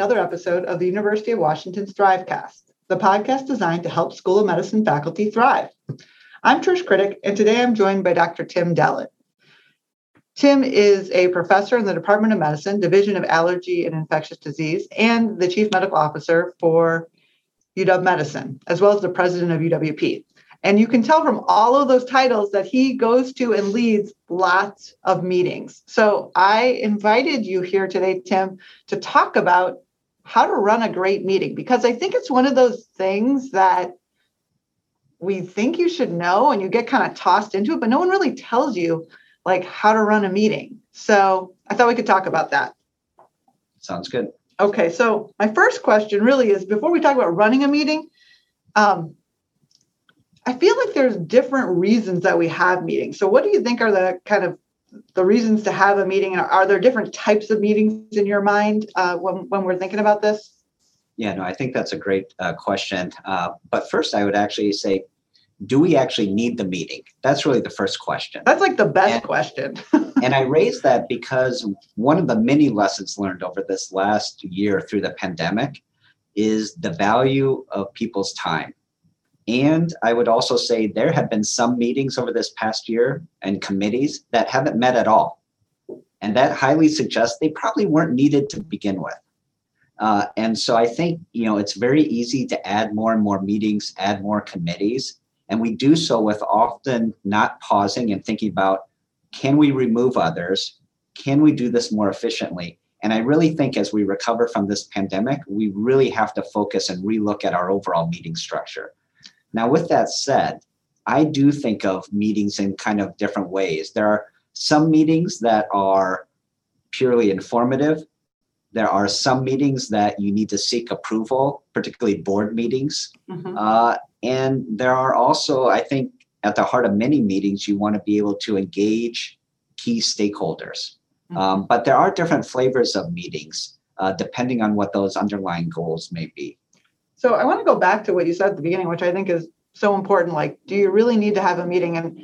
Another episode of the University of Washington's Thrivecast, the podcast designed to help School of Medicine faculty thrive. I'm Trish Kritek, and today I'm joined by Dr. Tim Dellit. Tim is a professor in the Department of Medicine, Division of Allergy and Infectious Disease, and the Chief Medical Officer for UW Medicine, as well as the president of UWP. And you can tell from all of those titles that he goes to and leads lots of meetings. So I invited you here today, Tim, to talk about how to run a great meeting because I think it's one of those things that we think you should know and you get kind of tossed into it, but no one really tells you like how to run a meeting. So I thought we could talk about that. Sounds good. Okay, so my first question really is before we talk about running a meeting, um, I feel like there's different reasons that we have meetings. So, what do you think are the kind of the reasons to have a meeting? and Are there different types of meetings in your mind uh, when when we're thinking about this? Yeah, no, I think that's a great uh, question. Uh, but first, I would actually say, do we actually need the meeting? That's really the first question. That's like the best and, question. and I raise that because one of the many lessons learned over this last year through the pandemic is the value of people's time. And I would also say there have been some meetings over this past year and committees that haven't met at all. And that highly suggests they probably weren't needed to begin with. Uh, and so I think, you know, it's very easy to add more and more meetings, add more committees. And we do so with often not pausing and thinking about can we remove others? Can we do this more efficiently? And I really think as we recover from this pandemic, we really have to focus and relook at our overall meeting structure. Now, with that said, I do think of meetings in kind of different ways. There are some meetings that are purely informative. There are some meetings that you need to seek approval, particularly board meetings. Mm-hmm. Uh, and there are also, I think, at the heart of many meetings, you want to be able to engage key stakeholders. Mm-hmm. Um, but there are different flavors of meetings uh, depending on what those underlying goals may be. So I want to go back to what you said at the beginning, which I think is so important. Like, do you really need to have a meeting and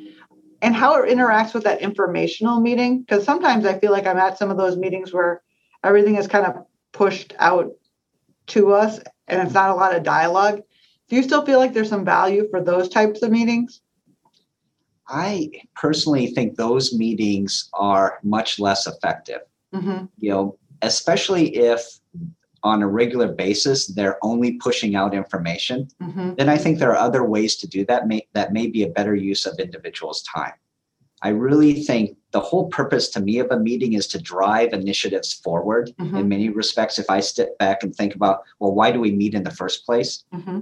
and how it interacts with that informational meeting? Because sometimes I feel like I'm at some of those meetings where everything is kind of pushed out to us and it's not a lot of dialogue. Do you still feel like there's some value for those types of meetings? I personally think those meetings are much less effective. Mm-hmm. You know, especially if on a regular basis they're only pushing out information, mm-hmm. then I think there are other ways to do that may, that may be a better use of individuals' time. I really think the whole purpose to me of a meeting is to drive initiatives forward mm-hmm. in many respects. If I step back and think about, well, why do we meet in the first place? Mm-hmm.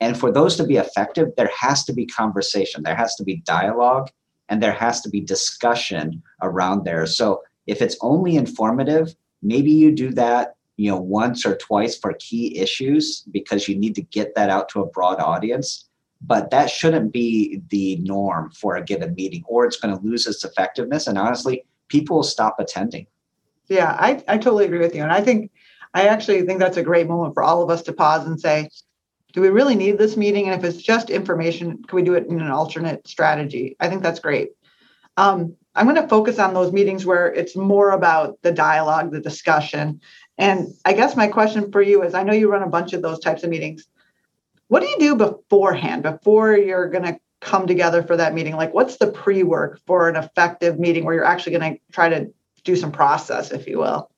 And for those to be effective, there has to be conversation, there has to be dialogue, and there has to be discussion around there. So if it's only informative, maybe you do that you know once or twice for key issues because you need to get that out to a broad audience. But that shouldn't be the norm for a given meeting or it's going to lose its effectiveness. And honestly people will stop attending. Yeah I, I totally agree with you. And i think i actually think that's a great moment for all of us to pause and say do we really need this meeting? And if it's just information can we do it in an alternate strategy? I think that's great. Um, i'm going to focus on those meetings where it's more about the dialogue the discussion and I guess my question for you is I know you run a bunch of those types of meetings. What do you do beforehand, before you're going to come together for that meeting? Like, what's the pre work for an effective meeting where you're actually going to try to do some process, if you will?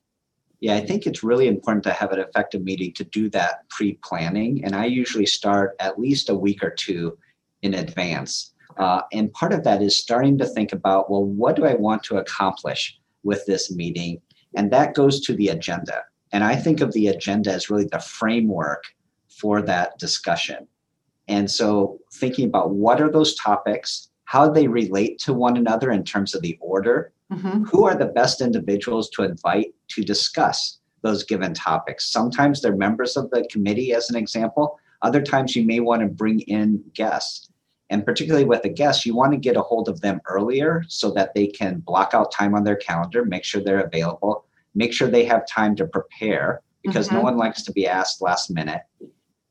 Yeah, I think it's really important to have an effective meeting to do that pre planning. And I usually start at least a week or two in advance. Uh, and part of that is starting to think about well, what do I want to accomplish with this meeting? And that goes to the agenda. And I think of the agenda as really the framework for that discussion. And so thinking about what are those topics, how they relate to one another in terms of the order, mm-hmm. who are the best individuals to invite to discuss those given topics. Sometimes they're members of the committee, as an example. Other times you may want to bring in guests. And particularly with the guests, you want to get a hold of them earlier so that they can block out time on their calendar, make sure they're available, make sure they have time to prepare because mm-hmm. no one likes to be asked last minute.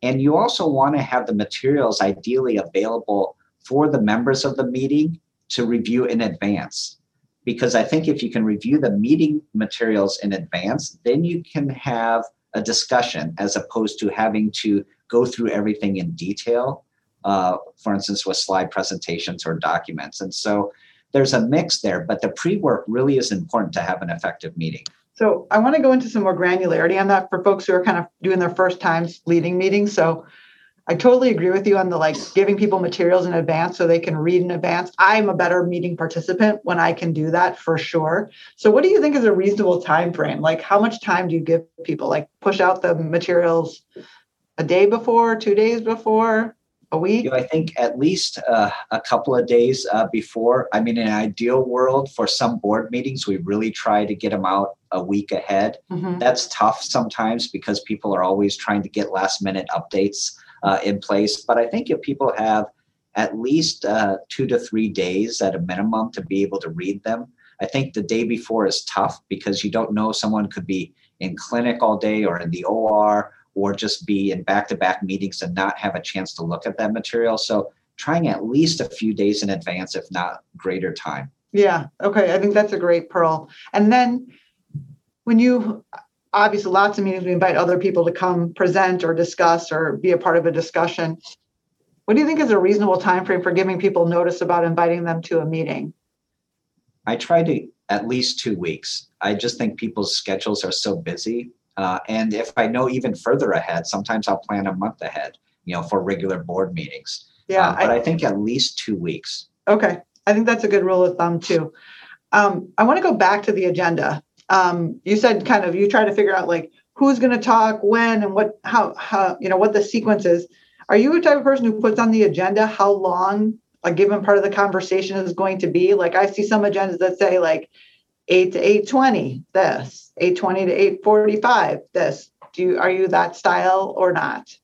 And you also want to have the materials ideally available for the members of the meeting to review in advance. because I think if you can review the meeting materials in advance, then you can have a discussion as opposed to having to go through everything in detail, uh, for instance, with slide presentations or documents. And so there's a mix there, but the pre work really is important to have an effective meeting. So I want to go into some more granularity on that for folks who are kind of doing their first times leading meetings. So I totally agree with you on the like giving people materials in advance so they can read in advance. I'm a better meeting participant when I can do that for sure. So what do you think is a reasonable time frame? Like how much time do you give people? Like push out the materials a day before, 2 days before? a week? I think at least uh, a couple of days uh, before. I mean, in an ideal world, for some board meetings, we really try to get them out a week ahead. Mm-hmm. That's tough sometimes because people are always trying to get last minute updates uh, in place. But I think if people have at least uh, two to three days at a minimum to be able to read them, I think the day before is tough because you don't know someone could be in clinic all day or in the OR or just be in back to back meetings and not have a chance to look at that material. So trying at least a few days in advance, if not greater time. Yeah. Okay. I think that's a great pearl. And then when you obviously lots of meetings we invite other people to come present or discuss or be a part of a discussion. What do you think is a reasonable time frame for giving people notice about inviting them to a meeting? I try to at least two weeks. I just think people's schedules are so busy uh, and if I know even further ahead, sometimes I'll plan a month ahead, you know, for regular board meetings. Yeah. Um, but I, I, think at least two weeks. Okay. I think that's a good rule of thumb too. Um, I want to go back to the agenda. Um, you said kind of you try to figure out like who's going to talk when and what how how you know what the sequence is. Are you a type of person who puts on the agenda how long a given part of the conversation is going to be? Like I see some agendas that say like 8 to 820 this 820 to 845 this do you are you that style or not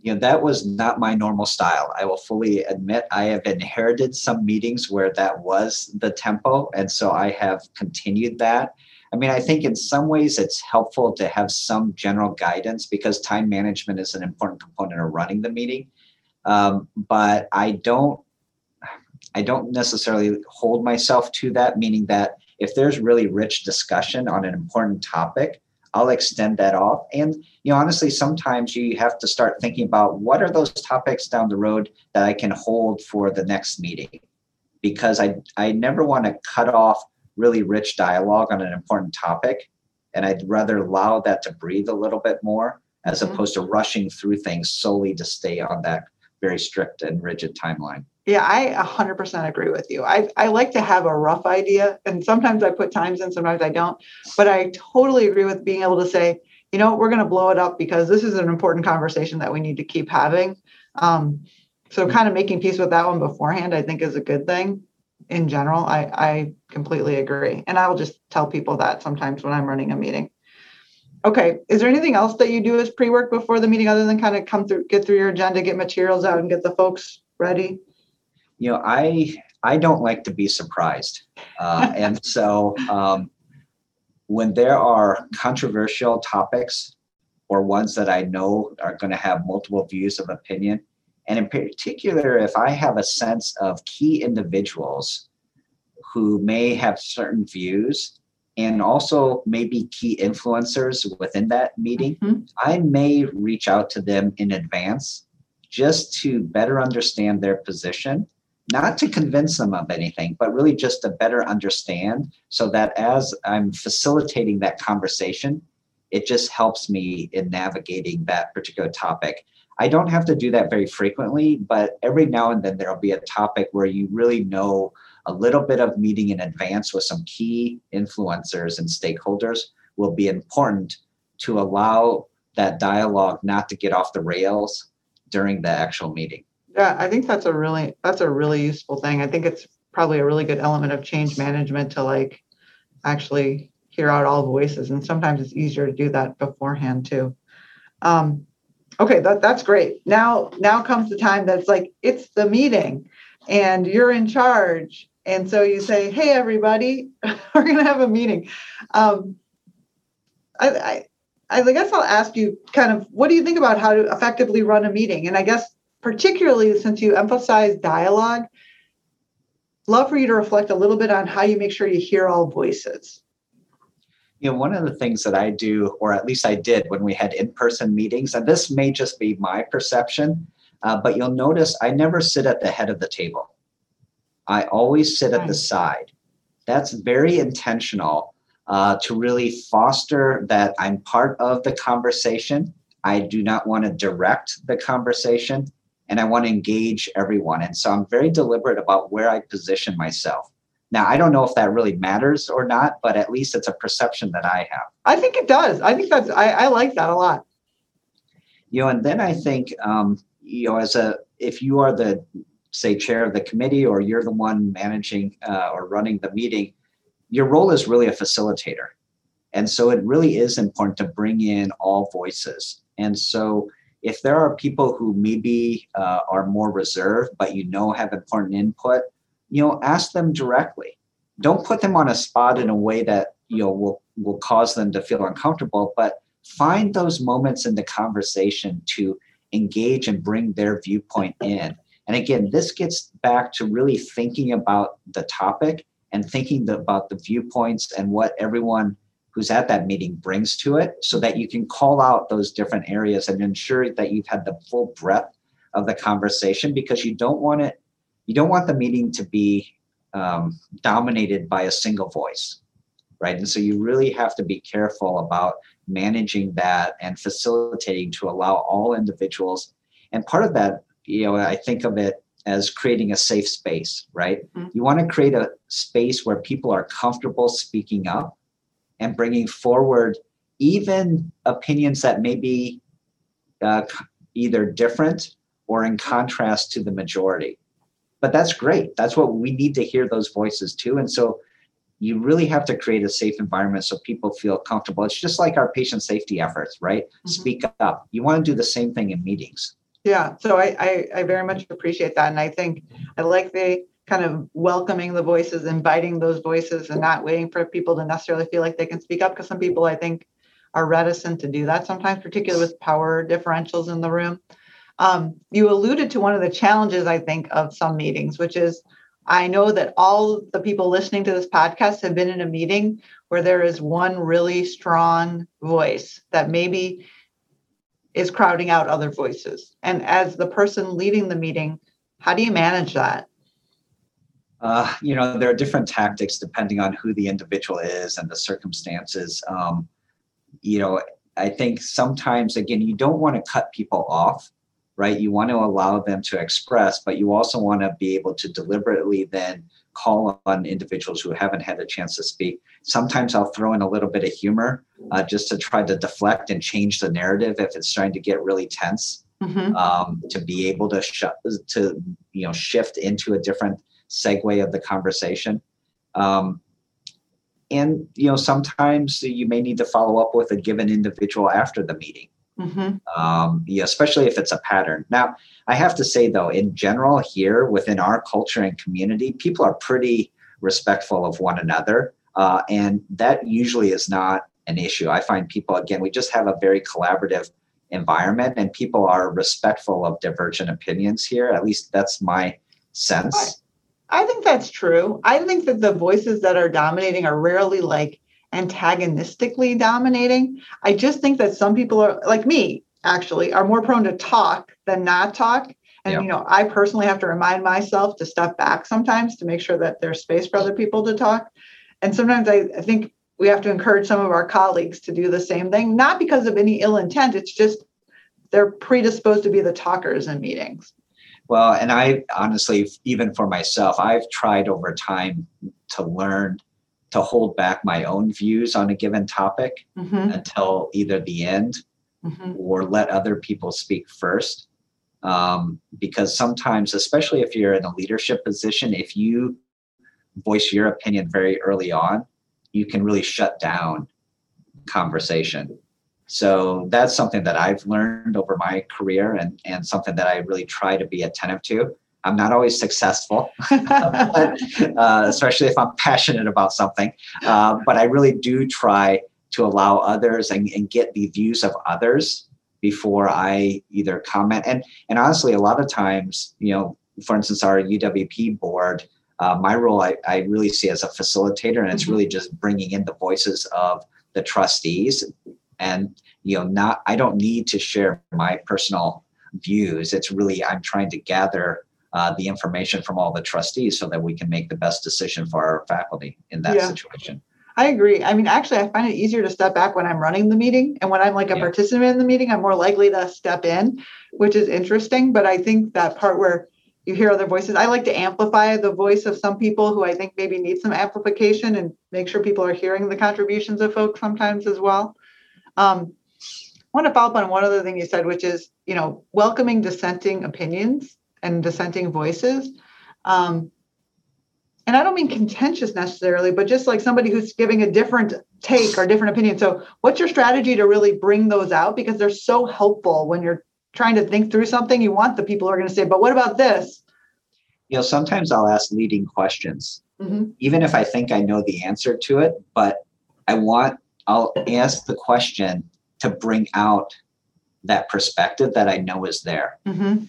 you know that was not my normal style i will fully admit i have inherited some meetings where that was the tempo and so i have continued that i mean i think in some ways it's helpful to have some general guidance because time management is an important component of running the meeting um, but i don't i don't necessarily hold myself to that meaning that if there's really rich discussion on an important topic, I'll extend that off. And you know, honestly, sometimes you have to start thinking about what are those topics down the road that I can hold for the next meeting, because I I never want to cut off really rich dialogue on an important topic, and I'd rather allow that to breathe a little bit more as mm-hmm. opposed to rushing through things solely to stay on that very strict and rigid timeline. Yeah, I 100% agree with you. I, I like to have a rough idea, and sometimes I put times in, sometimes I don't. But I totally agree with being able to say, you know, we're going to blow it up because this is an important conversation that we need to keep having. Um, so, kind of making peace with that one beforehand, I think, is a good thing in general. I, I completely agree. And I will just tell people that sometimes when I'm running a meeting. Okay. Is there anything else that you do as pre work before the meeting other than kind of come through, get through your agenda, get materials out, and get the folks ready? you know, I I don't like to be surprised, uh, and so um, when there are controversial topics or ones that I know are going to have multiple views of opinion, and in particular, if I have a sense of key individuals who may have certain views and also maybe key influencers within that meeting, mm-hmm. I may reach out to them in advance just to better understand their position not to convince them of anything, but really just to better understand so that as I'm facilitating that conversation, it just helps me in navigating that particular topic. I don't have to do that very frequently, but every now and then there'll be a topic where you really know a little bit of meeting in advance with some key influencers and stakeholders will be important to allow that dialogue not to get off the rails during the actual meeting. Yeah, I think that's a really that's a really useful thing. I think it's probably a really good element of change management to like actually hear out all voices, and sometimes it's easier to do that beforehand too. Um, okay, that that's great. Now now comes the time that's like it's the meeting, and you're in charge, and so you say, "Hey, everybody, we're gonna have a meeting." Um, I, I I guess I'll ask you kind of what do you think about how to effectively run a meeting? And I guess particularly since you emphasize dialogue, love for you to reflect a little bit on how you make sure you hear all voices. You know, one of the things that I do, or at least I did when we had in person meetings, and this may just be my perception, uh, but you'll notice I never sit at the head of the table. I always sit at the side. That's very intentional uh, to really foster that I'm part of the conversation. I do not want to direct the conversation and I want to engage everyone. And so I'm very deliberate about where I position myself. Now, I don't know if that really matters or not, but at least it's a perception that I have. I think it does. I think that's, I, I like that a lot. You know, and then I think, um, you know, as a, if you are the, say, chair of the committee or you're the one managing uh, or running the meeting, your role is really a facilitator. And so it really is important to bring in all voices. And so if there are people who maybe uh, are more reserved, but you know have important input, you know, ask them directly. Don't put them on a spot in a way that you know will will cause them to feel uncomfortable, but find those moments in the conversation to engage and bring their viewpoint in. And again, this gets back to really thinking about the topic and thinking about the viewpoints and what everyone who's at that meeting brings to it so that you can call out those different areas and ensure that you've had the full breadth of the conversation because you don't want it you don't want the meeting to be um, dominated by a single voice right and so you really have to be careful about managing that and facilitating to allow all individuals and part of that you know i think of it as creating a safe space right mm-hmm. you want to create a space where people are comfortable speaking up and bringing forward even opinions that may be uh, either different or in contrast to the majority. But that's great. That's what we need to hear those voices too. And so you really have to create a safe environment so people feel comfortable. It's just like our patient safety efforts, right? Mm-hmm. Speak up. You want to do the same thing in meetings. Yeah. So I, I, I very much appreciate that. And I think I like the kind of welcoming the voices, inviting those voices, and not waiting for people to necessarily feel like they can speak up. Because some people, I think, are reticent to do that sometimes, particularly with power differentials in the room. Um, you alluded to one of the challenges, I think, of some meetings, which is I know that all the people listening to this podcast have been in a meeting where there is one really strong voice that maybe is crowding out other voices. And as the person leading the meeting, how do you manage that? uh, you know, there are different tactics depending on who the individual is and the circumstances. Um, you know, I think sometimes, again, you don't want to cut people off, right? You want to allow them to express, but you also want to be able to deliberately then call on individuals who haven't had a chance to speak. Sometimes I'll throw in a little bit of humor uh, just to try to deflect and change the narrative if it's starting to get really tense. Mm-hmm. Um, to be able to sh- to you know shift into a different segue of the conversation. Um, and you know sometimes you may need to follow up with a given individual after the meeting mm-hmm. um, yeah, especially if it's a pattern now i have to say though in general here within our culture and community people are pretty respectful of one another uh, and that usually is not an issue i find people again we just have a very collaborative environment and people are respectful of divergent opinions here at least that's my sense I think that's true. I think that the voices that are dominating are rarely like antagonistically dominating. I just think that some people are like me, actually, are more prone to talk than not talk. And yep. you know, I personally have to remind myself to step back sometimes to make sure that there's space for other people to talk. And sometimes I, I think we have to encourage some of our colleagues to do the same thing, not because of any ill intent. It's just they're predisposed to be the talkers in meetings. Well, and I honestly, even for myself, I've tried over time to learn to hold back my own views on a given topic mm-hmm. until either the end mm-hmm. or let other people speak first. Um, because sometimes, especially if you're in a leadership position, if you voice your opinion very early on, you can really shut down conversation. So that's something that I've learned over my career and, and something that I really try to be attentive to. I'm not always successful, but, uh, especially if I'm passionate about something. Uh, but I really do try to allow others and, and get the views of others before I either comment. And and honestly, a lot of times, you know, for instance, our UWP board, uh, my role I, I really see as a facilitator and it's Mhm. really just bringing in the voices of the trustees and you know not i don't need to share my personal views it's really i'm trying to gather uh, the information from all the trustees so that we can make the best decision for our faculty in that Yeah. situation I agree. I mean, actually, I find it easier to step back when I'm running the meeting. And when I'm like a Yeah. participant in the meeting, I'm more likely to step in, which is interesting. But I think that part where you hear other voices, I like to amplify the voice of some people who I think maybe need some amplification and make sure people are hearing the contributions of folks sometimes as well. Um, I want to follow up on one other thing you said, which is, you know, welcoming dissenting opinions and dissenting voices. Um, and I don't mean contentious necessarily, but just like somebody who's giving a different take or different opinion. So, what's your strategy to really bring those out? Because they're so helpful when you're trying to think through something. You want the people who are going to say, but what about this? you know sometimes i'll ask leading questions hmm even if i think i know the answer to it but i want i'll ask the question to bring out that perspective that i know is there hmm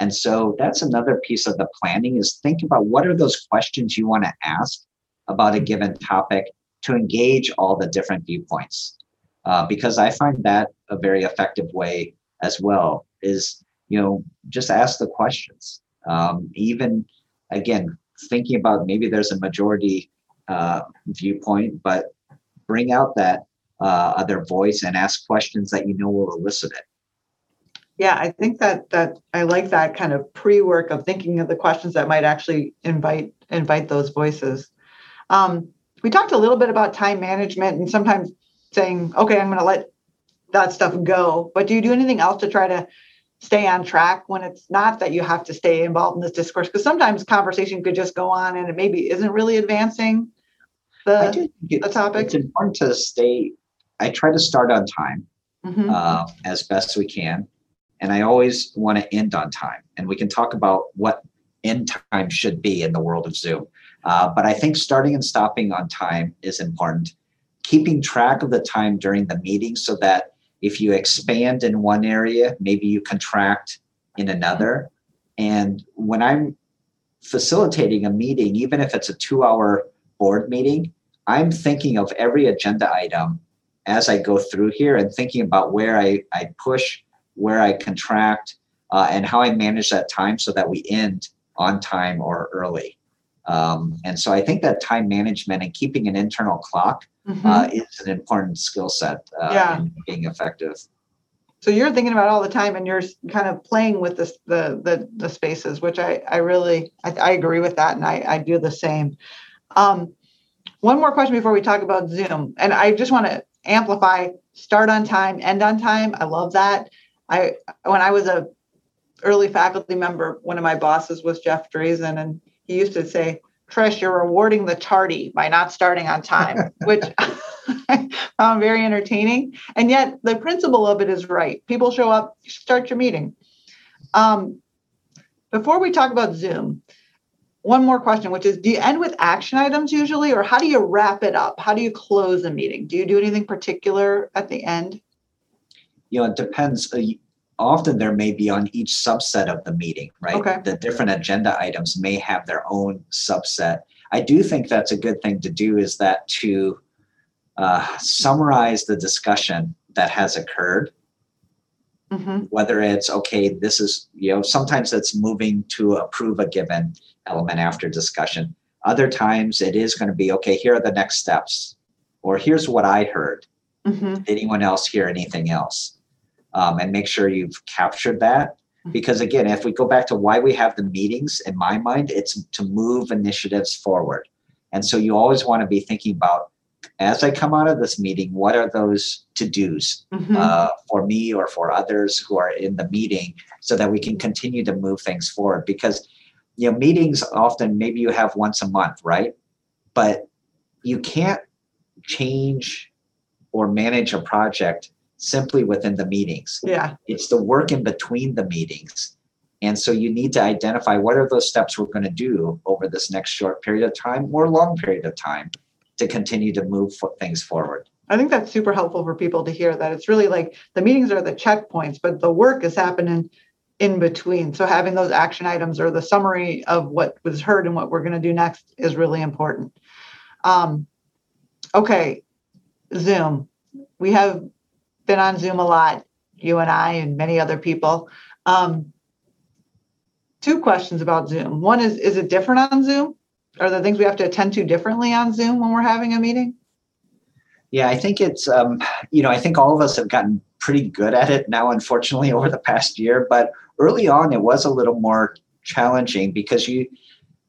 And so that's another piece of the planning is think about what are those questions you want to ask about a given topic to engage all the different viewpoints. Uh, because I find that a very effective way as well is, you know, just ask the questions. Um, even again, thinking about maybe there's a majority uh, viewpoint, but bring out that uh, other voice and ask questions that you know will elicit it. Yeah, I think that that I like that kind of pre-work of thinking of the questions that might actually invite invite those voices. Um, we talked a little bit about time management and sometimes saying, okay, I'm going to let that stuff go. But do you do anything else to try to stay on track when it's not that you have to stay involved in this discourse? Because sometimes conversation could just go on and it maybe isn't really advancing I the, the topic. it's important to stay. I try to start on time Mhm. uh, as best we can, and I always want to end on time. And we can talk about what end time should be in the world of Zoom. Uh, but I think starting and stopping on time is important. Keeping track of the time during the meeting so that if you expand in one area, maybe you contract in another. And when I'm facilitating a meeting, even if it's a two hour board meeting, I'm thinking of every agenda item as I go through here and thinking about where I, I push, where I contract, uh, and how I manage that time so that we end on time or early. Um, and so I think that time management and keeping an internal clock Mhm. uh, is an important skill set uh, Yeah. in being effective. so you're thinking about all the time and you're kind of playing with this, the, the the spaces which i i really i, I agree with that and i i do the same um, one more question before we talk about zoom and i just want to amplify start on time end on time i love that i when i was a early faculty member one of my bosses was jeff drazen and he used to say trish you're rewarding the tardy by not starting on time which i found very entertaining and yet the principle of it is right. People show up, start your meeting. Um, before we talk about Zoom, one more question, which is do you end with action items usually, or how do you wrap it up? How do you close a meeting? Do you do anything particular at the end? You know, it depends. Uh, often there may be on each subset of the meeting, right? Okay. The different agenda items may have their own subset. I do think that's a good thing to do is that to uh, summarize the discussion that has occurred Mhm. whether it's okay this is you know sometimes it's moving to approve a given element after discussion other times it is going to be okay here are the next steps or here's what i heard Mhm. Anyone else hear anything else um, and make sure you've captured that. Because again if we go back to why we have the meetings in my mind it's to move initiatives forward. And so you always want to be thinking about as i come out of this meeting what are those to do's Mhm. uh, for me or for others who are in the meeting so that we can continue to move things forward? Because you know meetings often maybe you have once a month right? But you can't change or manage a project simply within the meetings yeah. it's the work in between the meetings and so you need to identify what are those steps we're going to do over this next short period of time or long period of time to continue to move things forward I think that's super helpful for people to hear that it's really like the meetings are the checkpoints, but the work is happening in between. So having those action items or the summary of what was heard and what we're going to do next is really important. Um, okay, Zoom. We have been on Zoom a lot, you and I and many other people. Um, two questions about Zoom. One is, is it different on Zoom? Are there things we have to attend to differently on Zoom when we're having a meeting? Yeah, I think it's, um, you know, I think all of us have gotten pretty good at it now, unfortunately, over the past year. But early on, it was a little more challenging because you,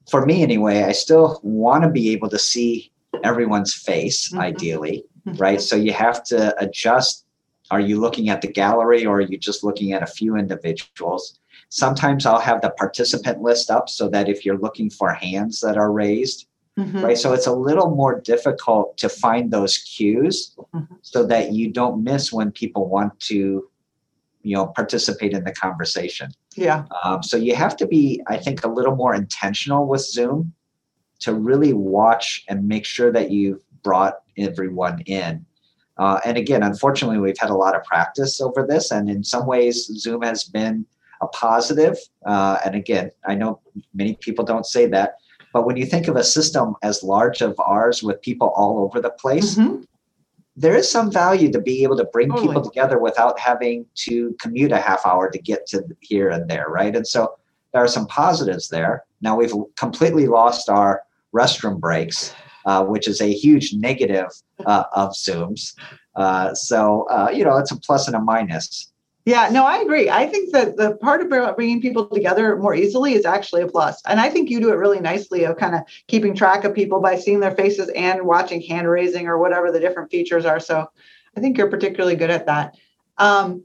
for me anyway, I still want to be able to see everyone's face, mm-hmm. ideally, mm-hmm. right? So you have to adjust. Are you looking at the gallery or are you just looking at a few individuals? Sometimes I'll have the participant list up so that if you're looking for hands that are raised, mm-hmm. right? So it's a little more difficult to find those cues mm-hmm. so that you don't miss when people want to, you know, participate in the conversation. Yeah. Um, so you have to be, I think, a little more intentional with Zoom to really watch and make sure that you've brought everyone in. Uh, and again, unfortunately, we've had a lot of practice over this, and in some ways, Zoom has been a positive. Uh, and again, I know many people don't say that, but when you think of a system as large of ours with people all over the place, mm-hmm. there is some value to be able to bring totally. people together without having to commute a half hour to get to here and there, right? And so there are some positives there. Now we've completely lost our restroom breaks, uh, which is a huge negative uh, of Zooms. Uh, so, uh, you know, it's a plus and a minus. Yeah, no, I agree. I think that the part about bringing people together more easily is actually a plus. And I think you do it really nicely of kind of keeping track of people by seeing their faces and watching hand raising or whatever the different features are. So I think you're particularly good at that. Um,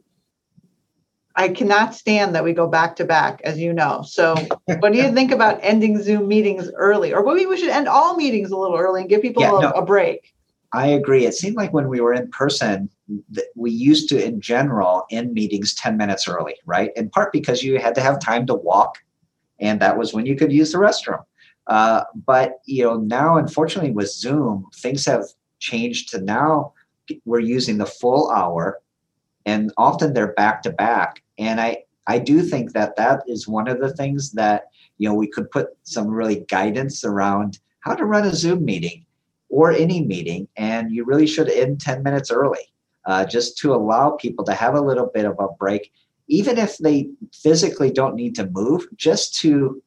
I cannot stand that we go back to back, as you know. So, what do you think about ending Zoom meetings early? Or maybe we should end all meetings a little early and give people yeah, a, no, a break. I agree. It seemed like when we were in person, that we used to, in general, end meetings 10 minutes early, right? In part because you had to have time to walk, and that was when you could use the restroom. Uh, but you know, now unfortunately with Zoom, things have changed to now we're using the full hour, and often they're back to back. And I I do think that that is one of the things that you know we could put some really guidance around how to run a Zoom meeting or any meeting, and you really should end 10 minutes early uh, just to allow people to have a little bit of a break, even if they physically don't need to move, just to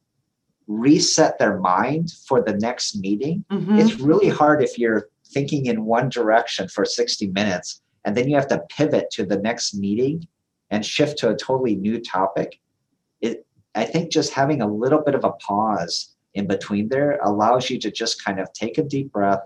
reset their mind for the next meeting. Mm-hmm. It's really hard if you're thinking in one direction for 60 minutes and then you have to pivot to the next meeting and shift to a totally new topic. It, I think just having a little bit of a pause in between there allows you to just kind of take a deep breath,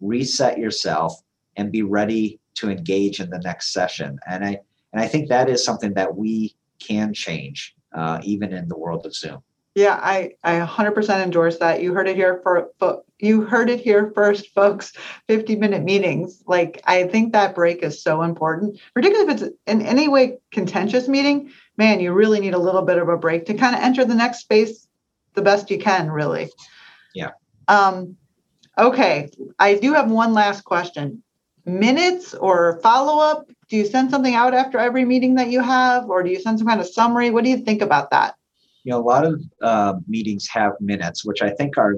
reset yourself, and be ready to engage in the next session. And I and I think that is something that we can change, uh, even in the world of Zoom. Yeah, I, I 100% endorse that. You heard it here for, you heard it here first, folks. 50 minute meetings. Like I think that break is so important, particularly if it's in any way contentious meeting. Man, you really need a little bit of a break to kind of enter the next space the best you can, really. Yeah. Um, okay, I do have one last question minutes or follow up? Do you send something out after every meeting that you have, or do you send some kind of summary? What do you think about that? You know, a lot of uh, meetings have minutes, which I think are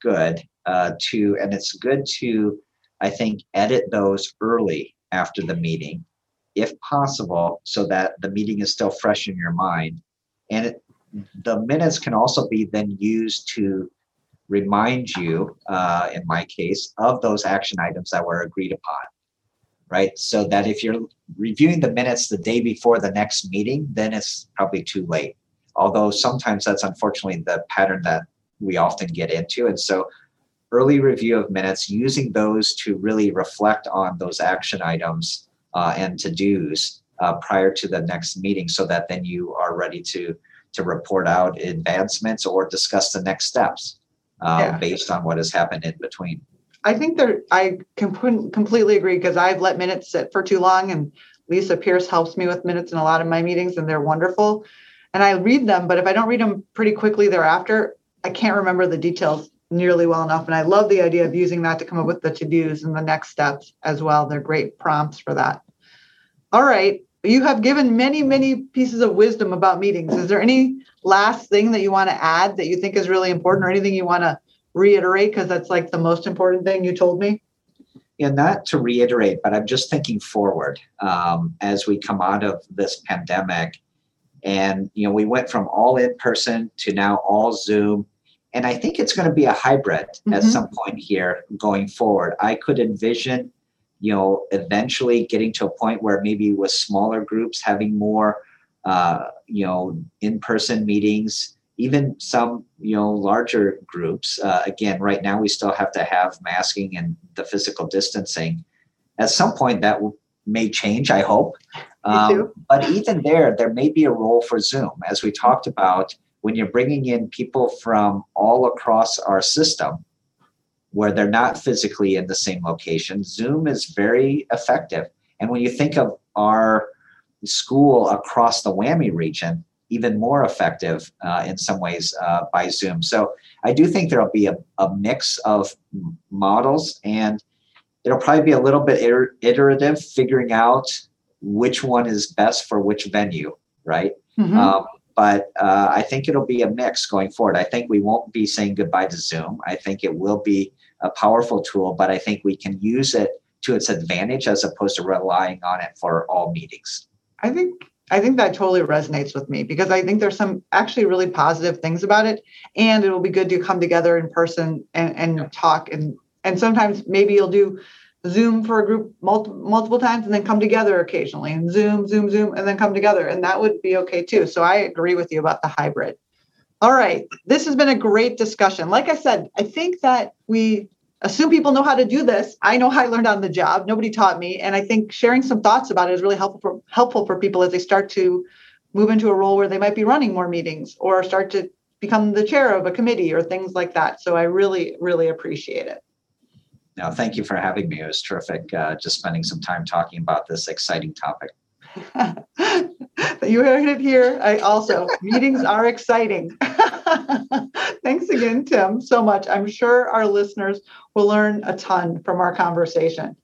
good uh, to, and it's good to, I think, edit those early after the meeting, if possible, so that the meeting is still fresh in your mind. And it, the minutes can also be then used to remind you, uh, in my case, of those action items that were agreed upon, right? So that if you're reviewing the minutes the day before the next meeting, then it's probably too late. Although sometimes that's unfortunately the pattern that we often get into. And so early review of minutes, using those to really reflect on those action items uh, and to dos uh, prior to the next meeting so that then you are ready to to report out advancements or discuss the next steps uh, yeah. based on what has happened in between. I think there, I can completely agree because I've let minutes sit for too long, and Lisa Pierce helps me with minutes in a lot of my meetings, and they're wonderful. And I read them, but if I don't read them pretty quickly thereafter, I can't remember the details nearly well enough. And I love the idea of using that to come up with the to dos and the next steps as well. They're great prompts for that. All right. you have given many, many pieces of wisdom about meetings. Is there any last thing that you want to add that you think is really important or anything you want to reiterate? Because that's like the most important thing you told me. Yeah, not to reiterate, but I'm just thinking forward um, as we come out of this pandemic. And, you know, we went from all in person to now all Zoom. And I think it's going to be a hybrid mm-hmm. at some point here going forward. I could envision you know, eventually getting to a point where maybe with smaller groups having more, uh, you know, in-person meetings, even some, you know, larger groups. Uh, again, right now we still have to have masking and the physical distancing. At some point, that will, may change. I hope. Um, but even there, there may be a role for Zoom, as we talked about. When you're bringing in people from all across our system, where they're not physically in the same location, Zoom is very effective. And when you think of our school across the WWAMI region, even more effective uh, in some ways uh, by Zoom. So I do think there'll be a, a mix of models and it'll probably be a little bit iter- iterative, figuring out which one is best for which venue, right? Mm-hmm. Um, but uh, I think it'll be a mix going forward. I think we won't be saying goodbye to Zoom. I think it will be a powerful tool, but I think we can use it to its advantage as opposed to relying on it for all meetings. I think I think that totally resonates with me because I think there's some actually really positive things about it, and it will be good to come together in person and, and yeah. talk and and sometimes maybe you'll do Zoom for a group multiple multiple times and then come together occasionally and Zoom, Zoom, Zoom, and then come together. And that would be okay too. So I agree with you about the hybrid. All right. This has been a great discussion. Like I said, I think that we assume people know how to do this. I know how I learned on the job. Nobody taught me. And I think sharing some thoughts about it is really helpful for helpful for people as they start to move into a role where they might be running more meetings or start to become the chair of a committee or things like that. So I really, really appreciate it. No, thank you for having me. It was terrific uh, just spending some time talking about this exciting topic. you heard it here. I also meetings are exciting. Thanks again, Tim, so much. I'm sure our listeners will learn a ton from our conversation.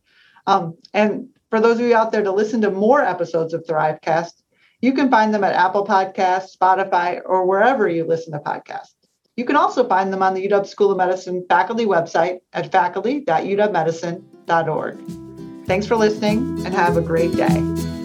Um, and for those of you out there to listen to more episodes of Thrivecast, you can find them at Apple Podcasts, Spotify, or wherever you listen to podcasts. You can also find them on the UW School of Medicine faculty website at faculty.uwmedicine.org. Thanks for listening and have a great day.